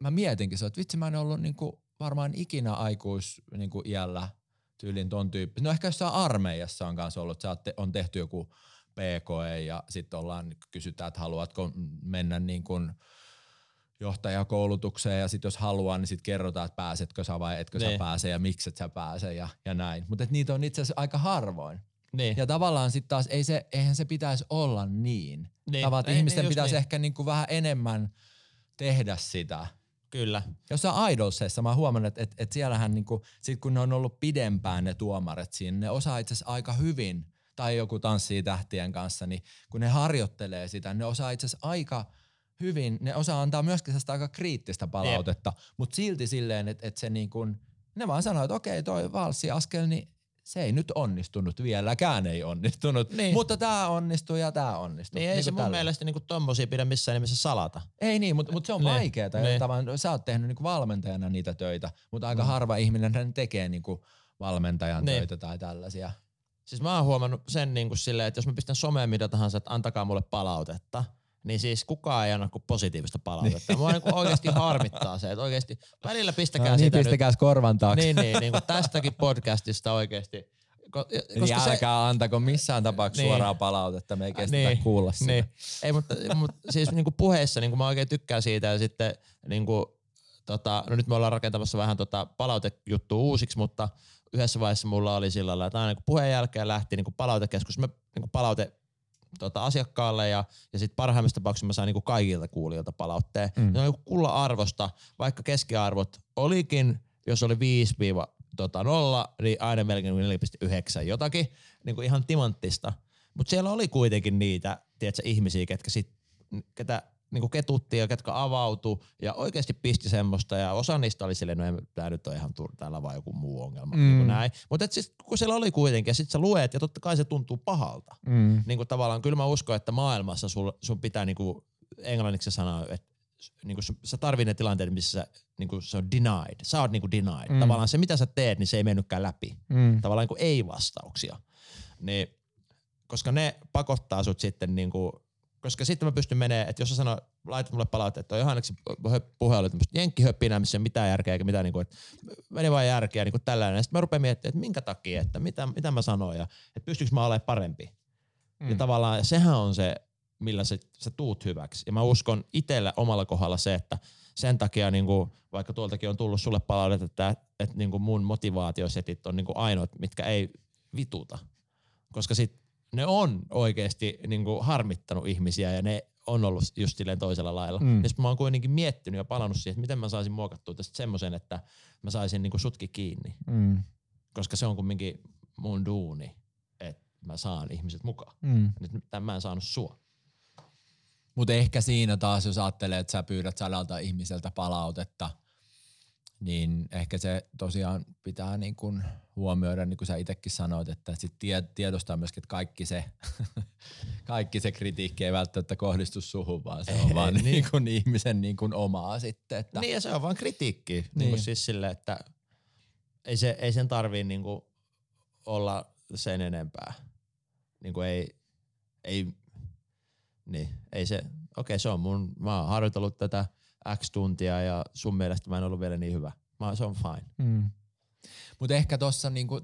mä mietinkin se, että vitsi mä en ollut niinku varmaan ikinä aikuis niinku iällä tyylin ton tyyppi. No ehkä jossain armeijassa on kanssa ollut, että on tehty joku PKE ja sitten ollaan kysytään, että haluatko mennä niin kuin johtajakoulutukseen ja sitten jos haluaa, niin sitten kerrotaan, että pääsetkö sä vai etkö ne. sä niin. pääse ja miksi et sä pääse ja, ja näin. Mutta niitä on itse asiassa aika harvoin. Niin. Ja tavallaan sitten taas ei se, eihän se pitäisi olla niin. niin. Tavallaan, ei, ihmisten niin, pitäisi niin. ehkä niinku vähän enemmän tehdä sitä. Kyllä. Jossain Idolseissa mä huomannut, että, että, että siellähän niinku, sit kun ne on ollut pidempään ne tuomaret siinä, ne osaa itse asiassa aika hyvin tai joku tanssii tähtien kanssa, niin kun ne harjoittelee sitä, ne osaa itse asiassa aika hyvin, ne osaa antaa myöskin sitä aika kriittistä palautetta, yep. mutta silti silleen, että, että se niin kuin, ne vaan sanoo, että okei toi valssiaskel, niin se ei nyt onnistunut, vieläkään ei onnistunut, niin. mutta tämä onnistuu ja tämä onnistuu. Niin, ei niin se mun tällä. mielestä niinku tommosia pidä missään nimessä salata. Ei niin, mutta, mutta se on niin. vaikeaa. Niin. Sä oot tehnyt niinku valmentajana niitä töitä, mutta aika mm. harva ihminen tekee niinku valmentajan niin. töitä tai tällaisia. Siis mä oon huomannut sen niin kuin silleen, että jos mä pistän someen mitä tahansa, että antakaa mulle palautetta, niin siis kukaan ei anna kuin positiivista palautetta. Mua niin oikeasti harmittaa se, että oikeasti välillä pistäkää no, niin, sitä pistäkää nyt. korvan taakse. Niin, niin, niin kuin tästäkin podcastista oikeasti Eli koska älkää se, antako missään tapauksessa niin, suoraa palautetta, me ei kestetä niin, kuulla sitä. Niin. Ei, mutta, mutta siis niinku puheessa niinku mä oikein tykkään siitä ja sitten niinku, tota, no nyt me ollaan rakentamassa vähän tota palautejuttua uusiksi, mutta yhdessä vaiheessa mulla oli sillä lailla, että aina kun puheen jälkeen lähti niinku palautekeskus, me niinku palaute tota, asiakkaalle ja, ja sitten parhaimmassa tapauksessa mä sain niinku kaikilta kuulijoilta palautteen. Mm. Se on niinku kulla-arvosta, vaikka keskiarvot olikin, jos oli 5 tota, 0, niin aina melkein 4,9 jotakin, niin kuin ihan timanttista. Mutta siellä oli kuitenkin niitä, tiedätkö, ihmisiä, ketkä sit, ketä niin ketutti ja ketkä avautu ja oikeasti pisti semmoista ja osa niistä oli silleen, no tämä nyt on ihan tur- täällä vaan joku muu ongelma, mm. niin näin. Mutta siis, kun siellä oli kuitenkin ja sit sä luet ja totta kai se tuntuu pahalta. Mm. Niin kuin tavallaan kyllä mä uskon, että maailmassa sul, sun pitää niin kuin englanniksi sanoa, että niin kuin sä tarvii ne tilanteet, missä sä, niin kuin se on denied. Sä oot niin kuin denied. Mm. Tavallaan se, mitä sä teet, niin se ei mennytkään läpi. Mm. Tavallaan niin kuin ei-vastauksia. Niin, koska ne pakottaa sut sitten niin kuin koska sitten mä pystyn menemään, että jos sä sanoo, laitat mulle palautetta, että Johanneksi puhe oli tämmöistä jenkkihöppinää, missä ei ole mitään järkeä eikä mitään, niin kuin, että meni vain järkeä niin kuin tällainen. Sitten mä rupean miettimään, että minkä takia, että mitä, mitä mä sanoin ja että pystyykö mä olemaan parempi. Mm. Ja tavallaan sehän on se, millä sä, sä tuut hyväksi. Ja mä uskon itsellä omalla kohdalla se, että sen takia niin kuin, vaikka tuoltakin on tullut sulle palautetta, että, että niin kuin mun motivaatiosetit on niin kuin ainoat, mitkä ei vituta. Koska sit ne on oikeasti niin kuin harmittanut ihmisiä ja ne on ollut just silleen toisella lailla. Mm. Ja mä oon kuitenkin miettinyt ja palannut siihen, että miten mä saisin muokattua tästä semmoisen, että mä saisin niin kuin sutki kiinni. Mm. Koska se on kumminkin mun duuni, että mä saan ihmiset mukaan. Mm. Nyt mä en saanut sua. Mutta ehkä siinä taas, jos ajattelee, että sä pyydät sadalta ihmiseltä palautetta, niin ehkä se tosiaan pitää niin kun huomioida, niin kuin sä itsekin sanoit, että sit tie, tiedostaa myöskin, että kaikki se, kaikki se kritiikki ei välttämättä kohdistu suhun, vaan se on ei, vaan niin. Niin kuin ihmisen niin kuin omaa sitten. Että. Niin ja se on vaan kritiikki, niin. Niin kuin siis sille, että ei, se, ei sen tarvii niin kuin olla sen enempää. Niin kuin ei, ei, niin, ei se, okei okay, se on mun, mä oon harjoitellut tätä X tuntia ja sun mielestä mä en ollut vielä niin hyvä. Mä, se on fine. Mm. Mutta ehkä tuossa niinku,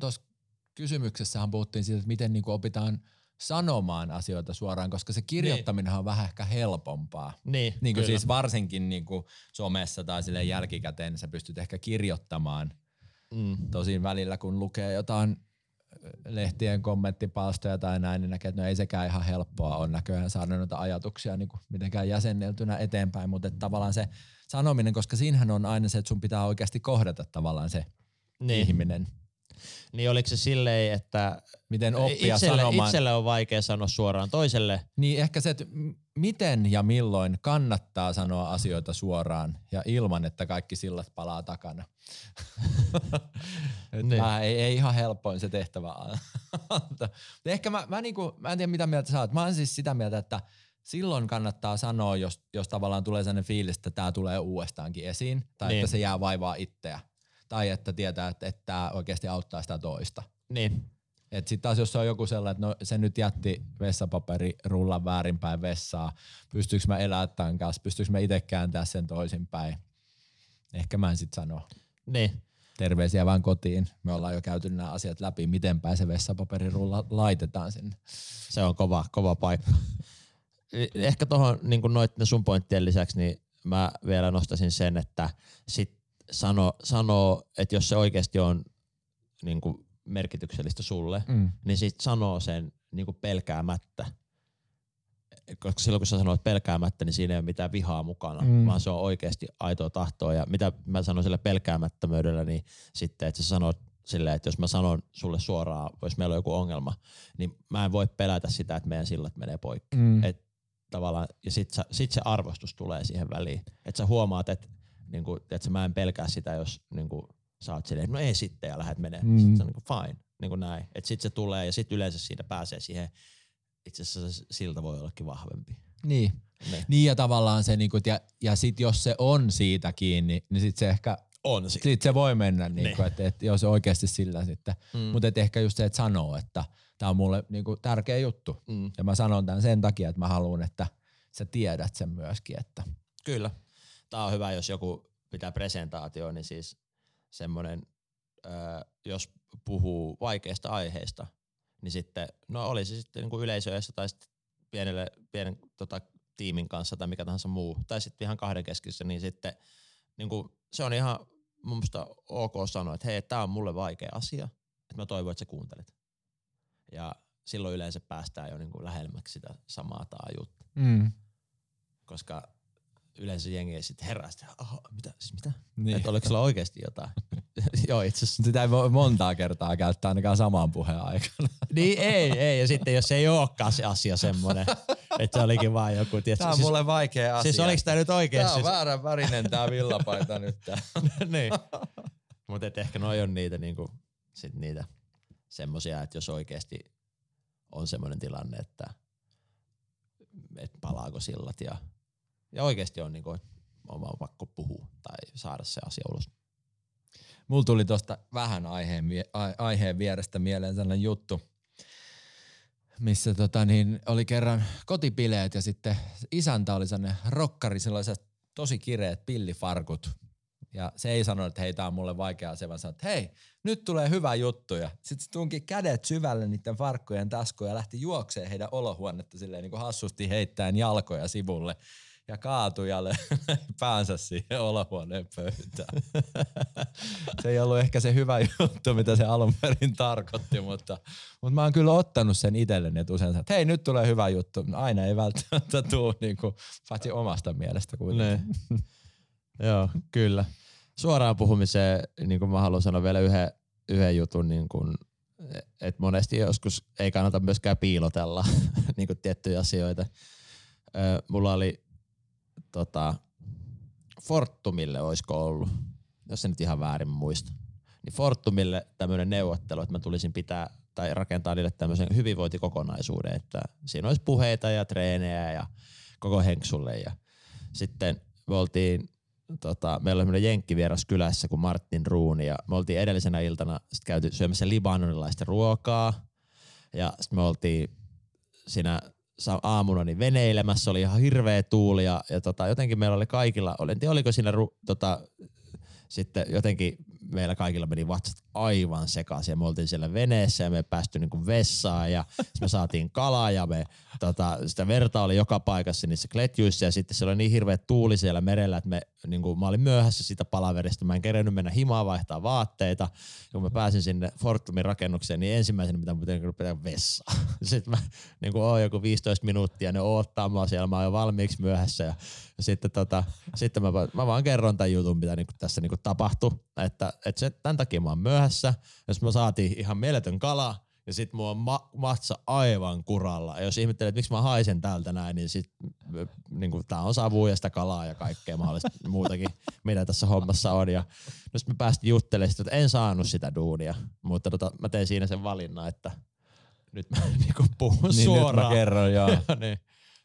kysymyksessähän puhuttiin siitä, että miten niinku opitaan sanomaan asioita suoraan, koska se kirjoittaminen niin. on vähän ehkä helpompaa. Niin, niin kuin siis varsinkin niin kuin somessa tai sille jälkikäteen niin sä pystyt ehkä kirjoittamaan. Mm. Tosin välillä kun lukee jotain lehtien kommenttipalstoja tai näin, niin näkee, että no ei sekään ihan helppoa on näköjään saada noita ajatuksia niin kuin mitenkään jäsenneltynä eteenpäin, mutta tavallaan se sanominen, koska siinähän on aina se, että sun pitää oikeasti kohdata tavallaan se niin. ihminen. Niin oliko se silleen, että miten oppia itselle, sanomaan. itselle on vaikea sanoa suoraan toiselle? Niin ehkä se, että miten ja milloin kannattaa sanoa asioita suoraan ja ilman, että kaikki sillat palaa takana. niin. mä, ei, ei ihan helpoin se tehtävä Ehkä mä, mä, niinku, mä en tiedä mitä mieltä sä oot. Mä oon siis sitä mieltä, että silloin kannattaa sanoa, jos, jos tavallaan tulee sellainen fiilis, että tämä tulee uudestaankin esiin tai niin. että se jää vaivaa itseä tai että tietää, että, että tämä oikeasti auttaa sitä toista. Niin. Et sit taas jos on joku sellainen, että no, se nyt jätti vessapaperi rullan väärinpäin vessaa, pystyykö mä elää tämän kanssa, pystyykö mä itse kääntää sen toisinpäin. Ehkä mä en sit sano. Niin. Terveisiä vaan kotiin. Me ollaan jo käyty nämä asiat läpi, miten päin se vessapaperirulla laitetaan sinne. Se on kova, kova paikka. Ehkä tuohon niin noitten sun pointtien lisäksi, niin mä vielä nostasin sen, että sit sano, sanoo, että jos se oikeasti on niin kuin merkityksellistä sulle, mm. niin sit sanoo sen niin kuin pelkäämättä. Koska silloin kun sä sanoit pelkäämättä, niin siinä ei ole mitään vihaa mukana, mm. vaan se on oikeasti aitoa tahtoa. Ja mitä mä sanon sillä pelkäämättömyydellä, niin sitten, että sä sanot silleen, että jos mä sanon sulle suoraan, jos meillä on joku ongelma, niin mä en voi pelätä sitä, että meidän sillat menee poikki. Mm. Et tavallaan, ja sit, sä, sit se arvostus tulee siihen väliin. Että sä huomaat, että niin kuin, että mä en pelkää sitä, jos niin kuin, sä oot silleen, no ei sitten ja lähdet menee. Mm. Sitten se on niin kuin, fine, niin kuin näin. Että sitten se tulee ja sitten yleensä siitä pääsee siihen, itse asiassa siltä voi ollakin vahvempi. Niin. Ne. Niin ja tavallaan se, niin kuin, ja, ja sit jos se on siitä kiinni, niin sit se ehkä on siitä. Sit se voi mennä, niin kuin, että, että jos oikeasti sillä sitten. Mm. Mutta ehkä just se, että sanoo, että tämä on mulle niin kuin, tärkeä juttu. Mm. Ja mä sanon tämän sen takia, että mä haluan, että sä tiedät sen myöskin. Että. Kyllä. Tämä on hyvä, jos joku pitää presentaatio, niin siis semmoinen jos puhuu vaikeista aiheista, niin sitten, no oli se sitten niin kuin yleisöessä tai sitten pienelle, pienen tota, tiimin kanssa tai mikä tahansa muu, tai sitten ihan kahden keskissä, niin sitten niin kuin, se on ihan mun mielestä ok sanoa, että hei, tämä on mulle vaikea asia, että mä toivon, että sä kuuntelet. Ja silloin yleensä päästään jo niin kuin lähemmäksi sitä samaa taajuutta, Mm. koska yleensä jengi ei sitten herää Aha, mitä, siis mitä? Niin. Että oliko sulla oikeasti jotain? Joo, itse asiassa. Sitä ei voi montaa kertaa käyttää ainakaan samaan puheen aikana. Niin ei, ei. Ja sitten jos ei olekaan se asia semmoinen, että se olikin vaan joku, tiedätkö, Tää on siis, mulle vaikea asia. siis oliko tämä nyt oikeasti? on väärän värinen tää villapaita nyt. Tää. niin. Mutta ehkä noi on niitä, niinku, sit niitä semmosia, että jos oikeasti on semmoinen tilanne, että et palaako sillat ja, ja oikeasti on, niinku, että on vaan pakko puhua tai saada se asia ulos. Mulla tuli tosta vähän aiheen, aiheen vierestä mieleen sellainen juttu, missä tota niin, oli kerran kotipileet ja sitten isäntä oli sellainen rokkari, sellaiset tosi kireet pillifarkut. Ja se ei sanonut, että hei, tää on mulle vaikea asia, vaan sanoi, että hei, nyt tulee hyvä juttu. Ja sitten se tunki kädet syvälle niiden farkkujen taskuun ja lähti juokseen heidän olohuonetta silleen niin kuin hassusti heittäen jalkoja sivulle. Ja kaatui ja löi päänsä siihen olohuoneen pöytään. se ei ollut ehkä se hyvä juttu, mitä se alun perin tarkoitti, mutta, mutta mä oon kyllä ottanut sen itselleni, että usein että hei nyt tulee hyvä juttu. Aina ei välttämättä tule, niin kuin, paitsi omasta mielestä kuitenkin. Ne. Joo, kyllä. Suoraan puhumiseen, niin kuin mä haluan sanoa vielä yhden, yhden jutun, niin kuin, että monesti joskus ei kannata myöskään piilotella niin kuin tiettyjä asioita. Mulla oli tota, Fortumille olisiko ollut, jos se nyt ihan väärin muista, niin Fortumille tämmöinen neuvottelu, että mä tulisin pitää tai rakentaa niille tämmöisen hyvinvointikokonaisuuden, että siinä olisi puheita ja treenejä ja koko henksulle. Ja sitten me oltiin, tota, meillä oli semmoinen jenkkivieras kylässä kuin Martin Ruuni ja me oltiin edellisenä iltana sit käyty syömässä libanonilaista ruokaa. Ja sitten me oltiin siinä aamuna niin veneilemässä, oli ihan hirveä tuuli ja, ja tota, jotenkin meillä oli kaikilla, en tiedä oliko siinä ru, tota, sitten jotenkin meillä kaikilla meni vatsat aivan sekaisin me oltiin siellä veneessä ja me päästy niinku vessaan ja me saatiin kalaa ja me, tota, sitä verta oli joka paikassa niissä kletjuissa ja sitten se oli niin hirveä tuuli siellä merellä, että me, niinku, mä olin myöhässä sitä palaverista, mä en kerennyt mennä himaan vaihtaa vaatteita. Ja kun mä pääsin sinne Fortumin rakennukseen, niin ensimmäisenä mitä mä pitää pitää vessaa. Sitten mä niinku, oon joku 15 minuuttia, ne odottaa mua siellä, mä oon jo valmiiksi myöhässä ja ja sitten, tota, sitten mä, mä vaan kerron tämän jutun, mitä niinku tässä niinku tapahtui. Että, että se, tämän takia mä oon myöhässä. Jos mä saatiin ihan mieletön kala, ja sit mua on ma- matsa aivan kuralla. Ja jos ihmettelee, että miksi mä haisen täältä näin, niin sit niinku, tää on savua ja sitä kalaa ja kaikkea mahdollista muutakin, mitä tässä hommassa on. Ja no sit me päästiin juttelemaan, sit, että en saanut sitä duunia, mutta tota, mä tein siinä sen valinnan, että nyt mä niinku puhun Niin suoraan. nyt mä kerron, joo. niin.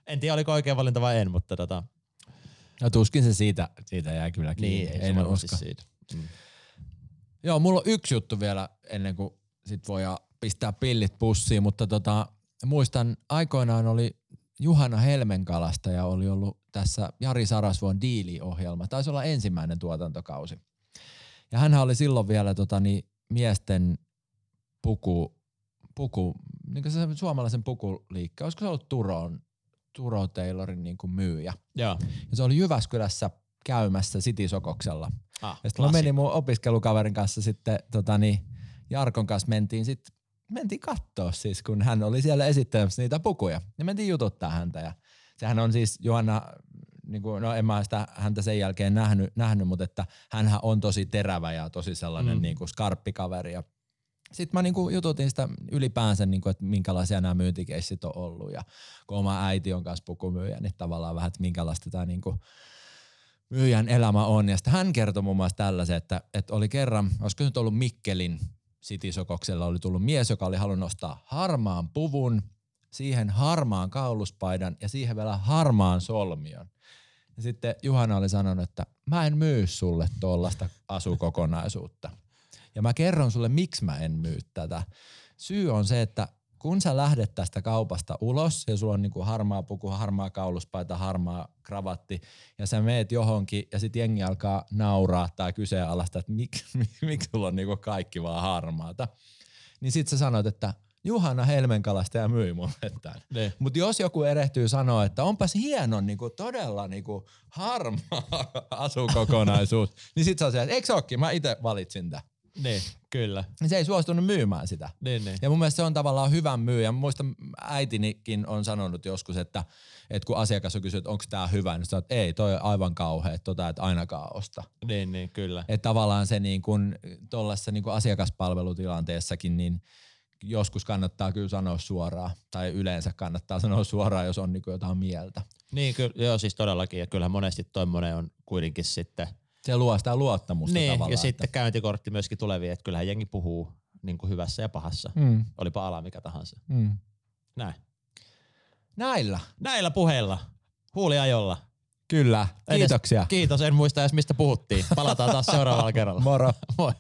En tiedä, oliko oikea valinta vai en, mutta tota, No tuskin se siitä, siitä jää kyllä kiinni. niin, ei en usko. siitä. Mm. Joo, mulla on yksi juttu vielä ennen kuin sit voi pistää pillit pussiin, mutta tota, muistan aikoinaan oli Juhana Helmenkalasta ja oli ollut tässä Jari Sarasvuon diili-ohjelma. Taisi olla ensimmäinen tuotantokausi. Ja hän oli silloin vielä tota, niin, miesten puku, puku niin se suomalaisen pukuliikkeen, olisiko se ollut Turon, Turo Taylorin niin kuin myyjä. Joo. Ja se oli Jyväskylässä käymässä City-sokoksella. Ah, Ja sitten mä menin mun opiskelukaverin kanssa sitten tota niin, Jarkon kanssa mentiin sit, mentiin kattoo siis, kun hän oli siellä esittämässä niitä pukuja. Ja mentiin jututtaa häntä ja sehän on siis Johanna, niin kuin, no en mä sitä häntä sen jälkeen nähnyt, nähnyt mutta että hänhän on tosi terävä ja tosi sellainen Mm. niin kuin skarppikaveri ja sitten mä niinku jututin sitä ylipäänsä, niinku, että minkälaisia nämä myyntikeissit on ollut. Ja kun oma äiti on kanssa pukumyyjä, niin tavallaan vähän, että minkälaista tämä niinku myyjän elämä on. Ja sitten hän kertoi muun muassa tällaisen, että, että oli kerran, olisiko nyt ollut Mikkelin City-sokoksella oli tullut mies, joka oli halunnut ostaa harmaan puvun, siihen harmaan kauluspaidan ja siihen vielä harmaan solmion. Ja sitten Juhana oli sanonut, että mä en myy sulle tuollaista asukokonaisuutta. Ja mä kerron sulle, miksi mä en myy tätä. Syy on se, että kun sä lähdet tästä kaupasta ulos ja sulla on niinku harmaa puku, harmaa kauluspaita, harmaa kravatti ja sä meet johonkin ja sit jengi alkaa nauraa tai kyseenalaista, että miksi mik, mik sulla on niinku kaikki vaan harmaata. Niin sit sä sanot, että Juhana Helmenkalasta ja myi mulle tämän. Niin. Mutta jos joku erehtyy sanoa, että onpas hieno niinku, todella niinku, harmaa asukokonaisuus, niin sit sä oot että eikö se ookin, mä itse valitsin tämän. Niin, kyllä. Niin se ei suostunut myymään sitä. Niin, niin. Ja mun mielestä se on tavallaan hyvä myyjä. Mä muistan äitinikin on sanonut joskus, että, että kun asiakas on kysynyt, että onko tämä hyvä, niin sä että ei, toi on aivan kauhea, tota et ainakaan osta. Niin, niin, kyllä. Että tavallaan se niin kun, tuollaisessa niin kun asiakaspalvelutilanteessakin, niin joskus kannattaa kyllä sanoa suoraan, tai yleensä kannattaa sanoa suoraan, jos on niin jotain mieltä. Niin, kyllä, joo, siis todellakin. Ja kyllähän monesti tommonen on kuitenkin sitten – se luo sitä luottamusta niin, tavallaan. ja sitten käyntikortti myöskin tuleviin, että kyllähän jengi puhuu niin kuin hyvässä ja pahassa. mm. Olipa ala mikä tahansa. Mm. Näin. Näillä. Näillä puheilla. Huuliajolla. Kyllä. Kiitoksia. Edes, kiitos, en muista edes mistä puhuttiin. Palataan taas seuraavalla kerralla. Moro. Moi.